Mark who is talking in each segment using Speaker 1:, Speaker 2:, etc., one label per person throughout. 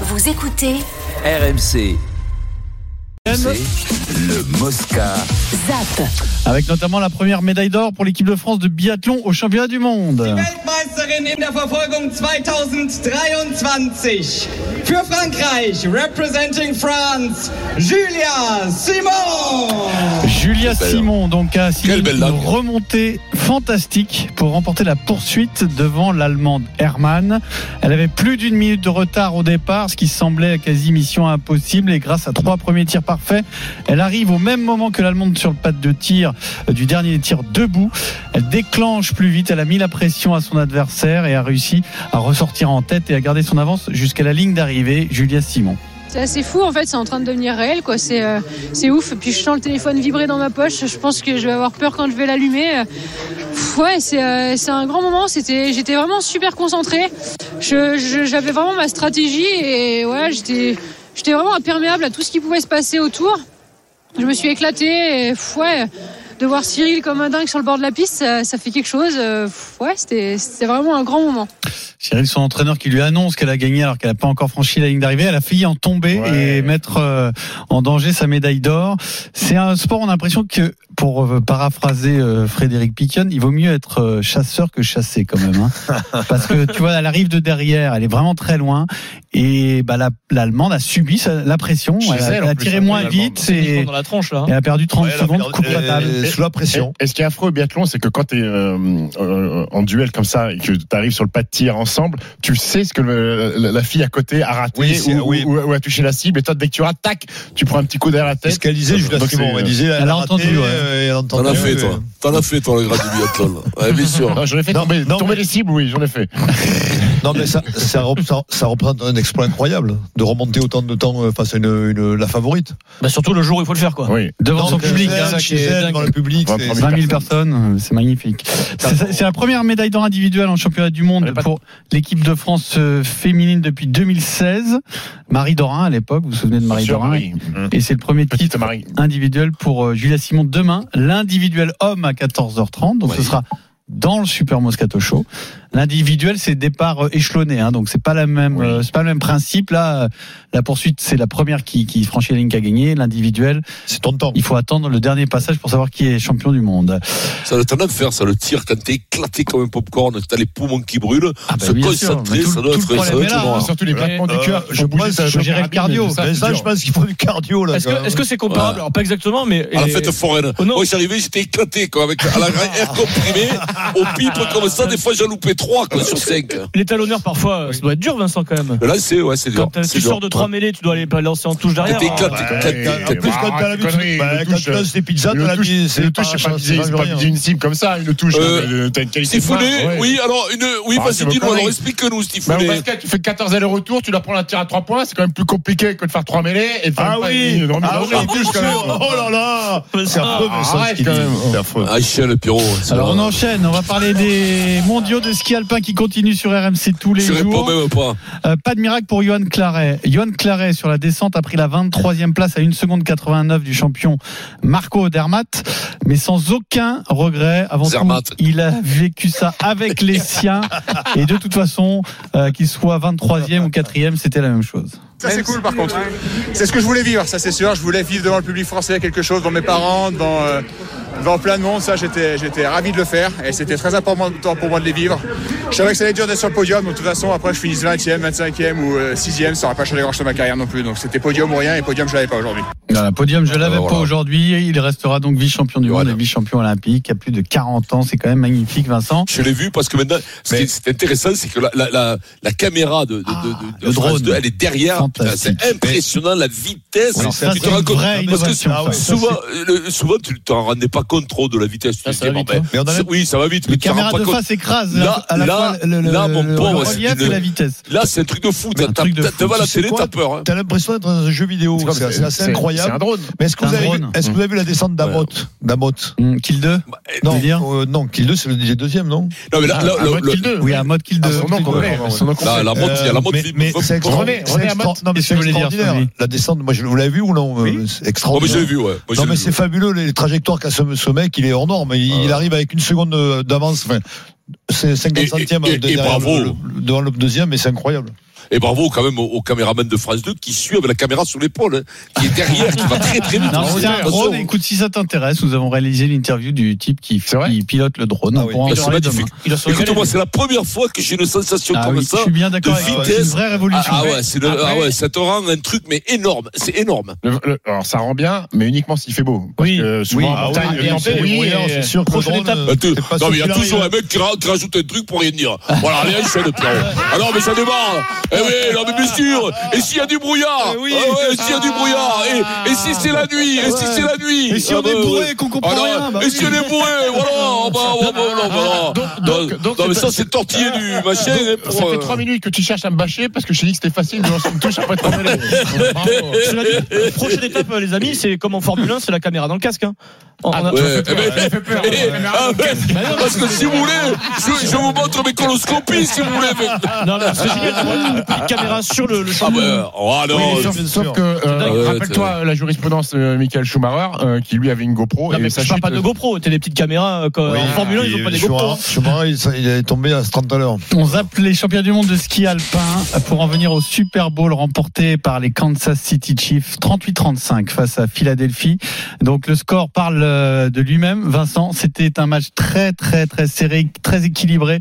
Speaker 1: Vous écoutez
Speaker 2: RMC. C'est le Mosca.
Speaker 1: ZAP.
Speaker 3: Avec notamment la première médaille d'or pour l'équipe de France de biathlon au championnat du monde.
Speaker 4: Weltmeisterin in der Verfolgung 2023. Für Frankreich, representing France, Julia Simon.
Speaker 3: Julia Simon donc a signé une remontée fantastique pour remporter la poursuite devant l'allemande Hermann. Elle avait plus d'une minute de retard au départ, ce qui semblait quasi mission impossible et grâce à trois premiers tirs parfaits, elle arrive au même moment que l'allemande sur le pas de tir euh, du dernier tir debout. Elle déclenche plus vite, elle a mis la pression à son adversaire et a réussi à ressortir en tête et à garder son avance jusqu'à la ligne d'arrivée. Julia Simon.
Speaker 5: C'est assez fou en fait, c'est en train de devenir réel quoi. C'est euh, ouf. Puis je sens le téléphone vibrer dans ma poche. Je pense que je vais avoir peur quand je vais l'allumer. Ouais, c'est euh, un grand moment. J'étais vraiment super concentré. J'avais vraiment ma stratégie et ouais j'étais j'étais vraiment imperméable à tout ce qui pouvait se passer autour. Je me suis éclaté. Et, ouais. De voir Cyril comme un dingue sur le bord de la piste, ça, ça fait quelque chose. Euh, Ouais, c'était c'était vraiment un grand moment.
Speaker 3: Cyril, son entraîneur qui lui annonce qu'elle a gagné alors qu'elle n'a pas encore franchi la ligne d'arrivée, elle a failli en tomber
Speaker 6: Ouais.
Speaker 3: et mettre euh, en danger sa médaille d'or. C'est un sport, on a l'impression que, pour euh, paraphraser euh, Frédéric Piquion, il vaut mieux être euh, chasseur que chassé quand même. hein. Parce que tu vois, elle arrive de derrière, elle est vraiment très loin et bah, la- l'Allemande a subi sa- la pression, elle, a-
Speaker 6: elle,
Speaker 3: elle
Speaker 6: en
Speaker 3: a
Speaker 6: plus,
Speaker 3: tiré
Speaker 6: hein,
Speaker 3: moins vite et
Speaker 7: dans la tronche là.
Speaker 3: elle a perdu 30
Speaker 6: Ouais, elle a
Speaker 3: secondes,
Speaker 6: perdu-
Speaker 3: coupe
Speaker 6: euh,
Speaker 3: fatale.
Speaker 6: euh, sous la pression.
Speaker 8: Et, et ce qui est affreux au biathlon, c'est que quand tu es en duel comme ça et que tu arrives sur le pas de tir ensemble, tu sais ce que le- la, la fille à côté a raté
Speaker 6: Oui,
Speaker 8: ou,
Speaker 6: oui.
Speaker 8: ou- ou a touché la cible. Et toi, dès que tu rates, tac, tu prends un petit coup derrière la
Speaker 6: C'est ce
Speaker 8: tête.
Speaker 6: qu'elle disait,
Speaker 8: c'est-
Speaker 6: Elle
Speaker 3: a entendu, ouais.
Speaker 6: Euh, a
Speaker 9: T'en
Speaker 6: entendu.
Speaker 9: as fait, toi. T'en as fait, toi, le grade du biathlon. Ouais, bien sûr.
Speaker 8: Non, j'en ai fait
Speaker 6: Non,
Speaker 8: tomber,
Speaker 6: non,
Speaker 8: tomber
Speaker 6: mais-
Speaker 8: les cibles, oui, j'en ai fait.
Speaker 6: Non, mais ça, ça, représente, ça représente un exploit incroyable de remonter autant de temps euh, face à une, une- la favorite.
Speaker 7: Bah surtout le jour où il faut le faire quoi.
Speaker 8: Oui.
Speaker 3: Devant son
Speaker 6: Donc,
Speaker 3: public.
Speaker 6: euh,
Speaker 3: hein, qui est
Speaker 6: devant le public.
Speaker 8: Ouais,
Speaker 6: c'est-
Speaker 8: premier
Speaker 3: 20 000 personnes, euh, c'est magnifique. C'est la première médaille d'or individuelle en championnat du monde pour l'équipe de France euh, féminine depuis 2016. Marie Dorin à l'époque, vous vous souvenez de Marie Dorin
Speaker 8: Marie. Mmh.
Speaker 3: Et c'est le premier
Speaker 8: Petite
Speaker 3: titre
Speaker 8: Marie.
Speaker 3: individuel pour euh, Julia Simon demain. L'individuel homme à 14h30, donc
Speaker 6: Oui.
Speaker 3: ce sera dans le Super Moscato Show. L'individuel, c'est départ euh, échelonné, hein, donc c'est pas la même,
Speaker 8: oui.
Speaker 3: euh, c'est pas le même principe. Là, euh, la poursuite, c'est la première qui, qui franchit la ligne qui a gagné. L'individuel,
Speaker 6: c'est tentant.
Speaker 3: Il faut attendre le dernier passage pour savoir qui est champion du monde.
Speaker 9: Ça le temps de faire, ça le tire quand t'es éclaté comme un popcorn, que t'as les poumons qui brûlent,
Speaker 3: ah bah,
Speaker 9: se concentrer,
Speaker 3: tout,
Speaker 9: ça doit être, ça doit être
Speaker 8: surtout les battements du cœur.
Speaker 6: Bah, je pense,
Speaker 3: je dirais le cardio.
Speaker 8: Ça,
Speaker 6: ça je pense qu'il faut du cardio là.
Speaker 7: Est-ce que, est-ce que c'est comparable? Alors pas exactement, mais
Speaker 9: à la fête foraine. Moi, j'arrivais, j'étais éclaté, quoi, avec à la air comprimé, au pipe comme ça. Des fois, j'ai loupé 3 quoi, sur
Speaker 7: 5. L'étalonneur, parfois, ça doit être dur, Vincent, quand même.
Speaker 9: Là, c'est ouais, c'est dur.
Speaker 7: Quand tu sors de 3 mêlées, tu dois aller lancer en touche derrière.
Speaker 9: T'es
Speaker 6: hein.
Speaker 9: 4
Speaker 6: plus quand t'as
Speaker 8: l'habitude.
Speaker 6: Bah, quand tu lances tes pizzas, t'as l'habitude. C'est pas
Speaker 8: une cible comme ça, une touche.
Speaker 9: Euh,
Speaker 8: euh, t'as une qualité. Stifoulet,
Speaker 9: oui, alors, une, oui,
Speaker 8: ah,
Speaker 9: vas-y, dis-nous, alors explique-nous, Stifoulet.
Speaker 8: Bah, tu fais 14 allers-retours, tu la prends la tire à 3 points, c'est quand même plus compliqué que de faire 3 mêlées.
Speaker 6: Ah oui. Ah oh, oh là là C'est affreux, ah,
Speaker 8: Vincent,
Speaker 6: ce qu'il dit. C'est affreux.
Speaker 9: Ah, le pyro.
Speaker 3: Alors, on enchaîne, on va parler des mondiaux de ski alpin qui continuent sur RMC tous les
Speaker 9: Je
Speaker 3: jours.
Speaker 9: même pas.
Speaker 3: Euh, pas de miracle pour Johan Claret. Johan Claret sur la descente a pris la 23e place à 1 seconde 89 du champion Marco Dermat, mais sans aucun regret. Avant
Speaker 9: Zermatt.
Speaker 3: tout, il a vécu ça avec les siens et de toute façon, euh, qu'il soit 23e ou 4e, c'était la même chose.
Speaker 10: Ça c'est cool par contre. C'est ce que je voulais vivre, ça c'est sûr. Je voulais vivre devant le public français quelque chose, devant mes parents, devant, euh, devant plein de monde. Ça j'étais, j'étais ravi de le faire et c'était très important pour moi de les vivre. Je savais que ça allait être dur d'être sur le podium, donc de toute façon après je finisse 20e, 25e ou euh, 6e, ça n'aurait pas changé grand chose de ma carrière non plus. Donc c'était podium ou rien et podium je l'avais pas aujourd'hui.
Speaker 3: Voilà, podium, je l'avais
Speaker 9: Ah, voilà.
Speaker 3: pas aujourd'hui. Il restera donc vice-champion du monde et vice-champion olympique à plus de 40 ans. C'est quand même magnifique, Vincent.
Speaker 9: Je l'ai vu parce que maintenant, ce qui est- intéressant, c'est que la, la, la, la caméra de, de,
Speaker 3: Ah,
Speaker 9: de, de- de
Speaker 3: le
Speaker 9: France
Speaker 3: drone.
Speaker 9: 2, elle est derrière.
Speaker 3: Fantastique.
Speaker 9: C'est impressionnant la vitesse.
Speaker 3: Alors ça,
Speaker 9: tu
Speaker 3: c'est
Speaker 9: te rends compte parce que
Speaker 6: ah
Speaker 3: ça.
Speaker 9: souvent, euh, le- souvent tu t'en rendais pas compte trop de la vitesse. Tu
Speaker 7: Ah,
Speaker 9: te
Speaker 7: ça va
Speaker 9: dis,
Speaker 7: vite,
Speaker 9: bon, ben,
Speaker 7: hein.
Speaker 6: Mais on a
Speaker 9: c'est- oui, ça va vite,
Speaker 3: Les
Speaker 9: tu
Speaker 3: caméras de face écrasent
Speaker 9: Là-
Speaker 3: à la
Speaker 9: là-
Speaker 3: fois le, le,
Speaker 9: là, mon
Speaker 3: le
Speaker 9: pauvre, c'est une-
Speaker 3: la vitesse.
Speaker 9: Là, c'est un truc de fou.
Speaker 3: De.
Speaker 9: Devant la télé, t'as peur. hein.
Speaker 6: T'as l'impression d'être dans un jeu vidéo.
Speaker 8: C'est comme-
Speaker 6: C'est c'est assez
Speaker 8: un
Speaker 6: incroyable.
Speaker 8: drone.
Speaker 6: Mais est-ce que,
Speaker 3: C'est
Speaker 6: vous
Speaker 3: un
Speaker 6: avez vu,
Speaker 3: drone.
Speaker 6: est-ce que vous avez vu la descente d'Amot D'Amot
Speaker 3: Hum, Kill 2
Speaker 6: Non,
Speaker 3: veux dire
Speaker 6: euh, non, Kill 2, c'est le deuxième, non
Speaker 9: Non, mais là, là,
Speaker 8: Ah, mode.
Speaker 3: Oui, à mode Kill 2.
Speaker 8: Ah, son nom complet.
Speaker 9: La, la montre, il y a la montre.
Speaker 6: mais, mais c'est extra-
Speaker 8: René,
Speaker 6: c'est
Speaker 8: René
Speaker 6: extra-
Speaker 8: Amat.
Speaker 6: non, mais c'est extraordinaire. La descente, moi, je- vous l'avez vu ou non. Euh, C'est
Speaker 9: Oh, mais
Speaker 6: extraordinaire.
Speaker 9: je l'ai vu, ouais.
Speaker 6: Non, mais c'est fabuleux, les trajectoires qu'a ce, mec, il est hors norme. Il, il arrive avec une seconde euh, d'avance. C'est 50
Speaker 9: Et-
Speaker 6: centièmes devant le deuxième, mais c'est incroyable.
Speaker 9: Et bravo quand même au, au caméraman de France 2 qui suit avec la caméra sur l'épaule, hein, qui est derrière, qui va très très vite.
Speaker 3: Non, c'est un drone. Écoute, si ça t'intéresse, nous avons réalisé l'interview du type qui, pilote le drone.
Speaker 6: Ah oui.
Speaker 9: Ah, c'est magnifique. Écoute-moi, c'est la première fois que j'ai une sensation
Speaker 3: Ah
Speaker 9: comme
Speaker 3: oui,
Speaker 9: ça.
Speaker 3: je suis bien d'accord
Speaker 9: de.
Speaker 3: C'est une vraie
Speaker 9: Ah,
Speaker 3: révolution.
Speaker 9: ah ouais, c'est le-
Speaker 8: Après-
Speaker 9: ah ouais, ça te rend un truc mais énorme, c'est énorme.
Speaker 8: Le- le- alors ça rend bien, mais uniquement s'il fait beau. Parce
Speaker 7: Oui.
Speaker 8: que souvent
Speaker 6: ah
Speaker 8: montagne,
Speaker 6: oui, c'est sûr
Speaker 7: prochaine étape.
Speaker 6: euh,
Speaker 9: non, mais il y a toujours un mec qui, ra- qui rajoute un truc pour rien dire. Voilà, allez, enchaîne, Pierrot. Ah non, mais ça démarre. Eh oui, non, mais bien sûr. Et s'il y a du brouillard
Speaker 3: Eh oui.
Speaker 9: Ah ouais, s'il y a du brouillard. Et, et si c'est la nuit Et si c'est la nuit
Speaker 3: Et si on
Speaker 9: Ah bah,
Speaker 3: est bourré
Speaker 9: ouais.
Speaker 3: et qu'on comprend
Speaker 9: Ah non,
Speaker 3: rien, bah
Speaker 9: Et si on est bourré Voilà. Ah bah, bah, bah, bah, bah.
Speaker 8: Donc- donc-
Speaker 9: Non, non, mais ça, c'est tortillé du machin. hein, pour,
Speaker 8: Ça fait
Speaker 9: euh,
Speaker 8: trois minutes que tu cherches à me bâcher parce que je t'ai dit que c'était facile de lancer une touche après trois mêlées. Bravo.
Speaker 7: Cela dit, Prochaine étape, euh, les amis, c'est comme en Formule 1, c'est la caméra dans le casque. On- on
Speaker 9: eh eh, ah ouais, parce que si vous voulez, je, je vous montre mes coloscopies si vous voulez. mais-
Speaker 7: Non, mais c'est génial caméra sur le, le
Speaker 9: Ah ouais, oh, non,
Speaker 8: Oui, sauf, que, euh, rappelle-toi la jurisprudence de Michael Schumacher, euh, qui lui avait une GoPro.
Speaker 7: Non, mais
Speaker 8: et
Speaker 7: je parle
Speaker 8: chute-
Speaker 7: pas de GoPro, t'as des petites caméras. euh, comme-
Speaker 6: Oui,
Speaker 7: en Formule 1, ils ont pas des GoPro. hein.
Speaker 6: Schumacher, il, il est tombé à 30 à l'heure.
Speaker 3: On zappe les champions du monde de ski alpin pour en venir au Super Bowl remporté par les Kansas City Chiefs 38-35 face à Philadelphie. Donc le score parle euh, de lui-même. Vincent, c'était un match très très très serré, très équilibré,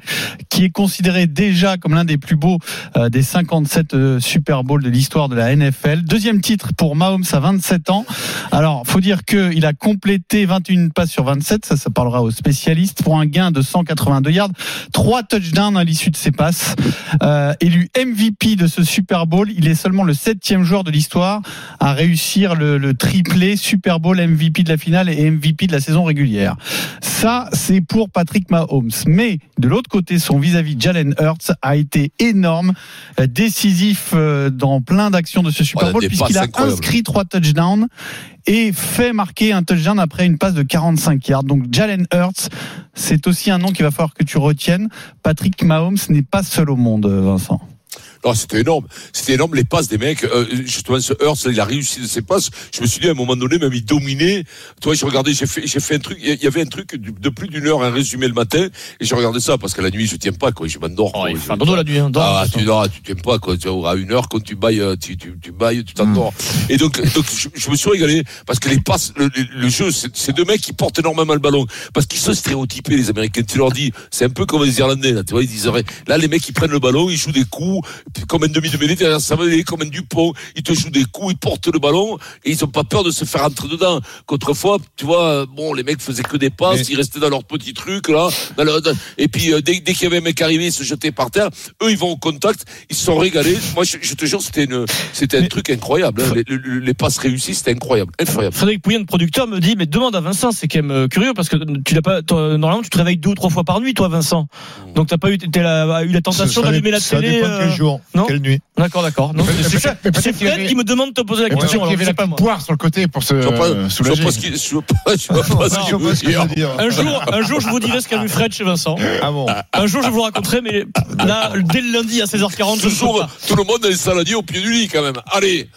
Speaker 3: qui est considéré déjà comme l'un des plus beaux euh, des 57 euh, Super Bowls de l'histoire de la NFL. Deuxième titre pour Mahomes à 27 ans. Alors, faut dire qu'il a complété 21 passes sur 27, ça, ça parlera aux spécialistes, pour un gain de 182 yards, trois touchdowns à l'issue de ses passes. Euh, élu MVP de ce Super Bowl, il est seulement le septième joueur de l'histoire à réussir le, triplé Super Bowl MVP de la finale et MVP de la saison régulière. Ça, c'est pour Patrick Mahomes. Mais de l'autre côté, son vis-à-vis Jalen Hurts a été énorme, décisif euh, dans plein d'actions de ce Super Bowl puisqu'il a inscrit trois touchdowns et fait marquer un touchdown après une passe de 45 yards. Donc Jalen Hurts, c'est aussi un nom qu'il va falloir que tu retiennes. Patrick Mahomes n'est pas seul au monde, Vincent.
Speaker 9: Non, c'était énorme. C'était énorme les passes des mecs. Euh, justement, ce Hurst, il a réussi de ses passes. Je me suis dit à un moment donné, même il dominait. Tu vois, j'ai regardé, j'ai fait, j'ai fait un truc. Il y avait un truc de plus d'une heure, un résumé le matin, et j'ai regardé ça parce que la nuit, je tiens pas quoi. Je m'endors.
Speaker 7: Oh, il fait la nuit. hein. Dors,
Speaker 9: Ah, tu non, tu t'aimes pas quoi. À une heure quand tu bailles, euh, tu tu, tu bailles, tu t'endors. Et donc, donc je, je me suis régalé parce que les passes, le, le- jeu, c'est c'est deux mecs qui portent énormément le ballon parce qu'ils sont stéréotypés les Américains. Tu leur dis, c'est un peu comme les Irlandais là. Tu vois, ils disent là les mecs ils prennent le ballon, ils jouent des coups comme un demi de mêlée derrière ça comme un Dupont. Ils te jouent des coups, ils portent le ballon et ils ont pas peur de se faire entrer dedans. Qu'autrefois, tu vois, euh, bon, les mecs faisaient que des passes,
Speaker 6: Mais-
Speaker 9: ils restaient dans leur petit truc là. dans leur- dans- et puis euh, dès, dès qu'il y avait un mec arrivé, ils se jetaient par terre. Eux, ils vont au contact, ils se sont régalés. Moi, je, je te jure, c'était une, c'était un
Speaker 7: Mais-
Speaker 9: truc incroyable. hein. Les, les- les passes réussies, c'était incroyable, incroyable.
Speaker 7: Frédéric Pouyen, le producteur, me dit mais demande à Vincent, c'est quand même euh, curieux parce que tu l'as pas toi, normalement tu te réveilles deux ou trois fois par nuit toi Vincent. Donc t'as pas eu t'as la- eu la tentation
Speaker 6: Ça
Speaker 7: d'allumer la
Speaker 6: ça
Speaker 7: télé.
Speaker 6: dépend
Speaker 7: euh,
Speaker 6: quel jour,
Speaker 7: non
Speaker 6: quelle nuit.
Speaker 7: D'accord, d'accord. Non, C'est Fred
Speaker 8: avait-
Speaker 7: qui me demande de te poser la
Speaker 8: Et peut-être
Speaker 7: question.
Speaker 8: qu'il y
Speaker 7: alors,
Speaker 8: avait
Speaker 7: je
Speaker 8: la
Speaker 7: pas,
Speaker 8: poire sur le côté pour se euh, soulager.
Speaker 9: pas ce qu'il, je.
Speaker 7: Un jour, un jour, je vous dirai ce qu'a vu Fred chez Vincent.
Speaker 6: Ah bon
Speaker 7: Un jour, je vous le raconterai, mais là, dès le lundi à 16h40, je
Speaker 9: tout le monde a les saladiers au pied du lit quand même. Allez,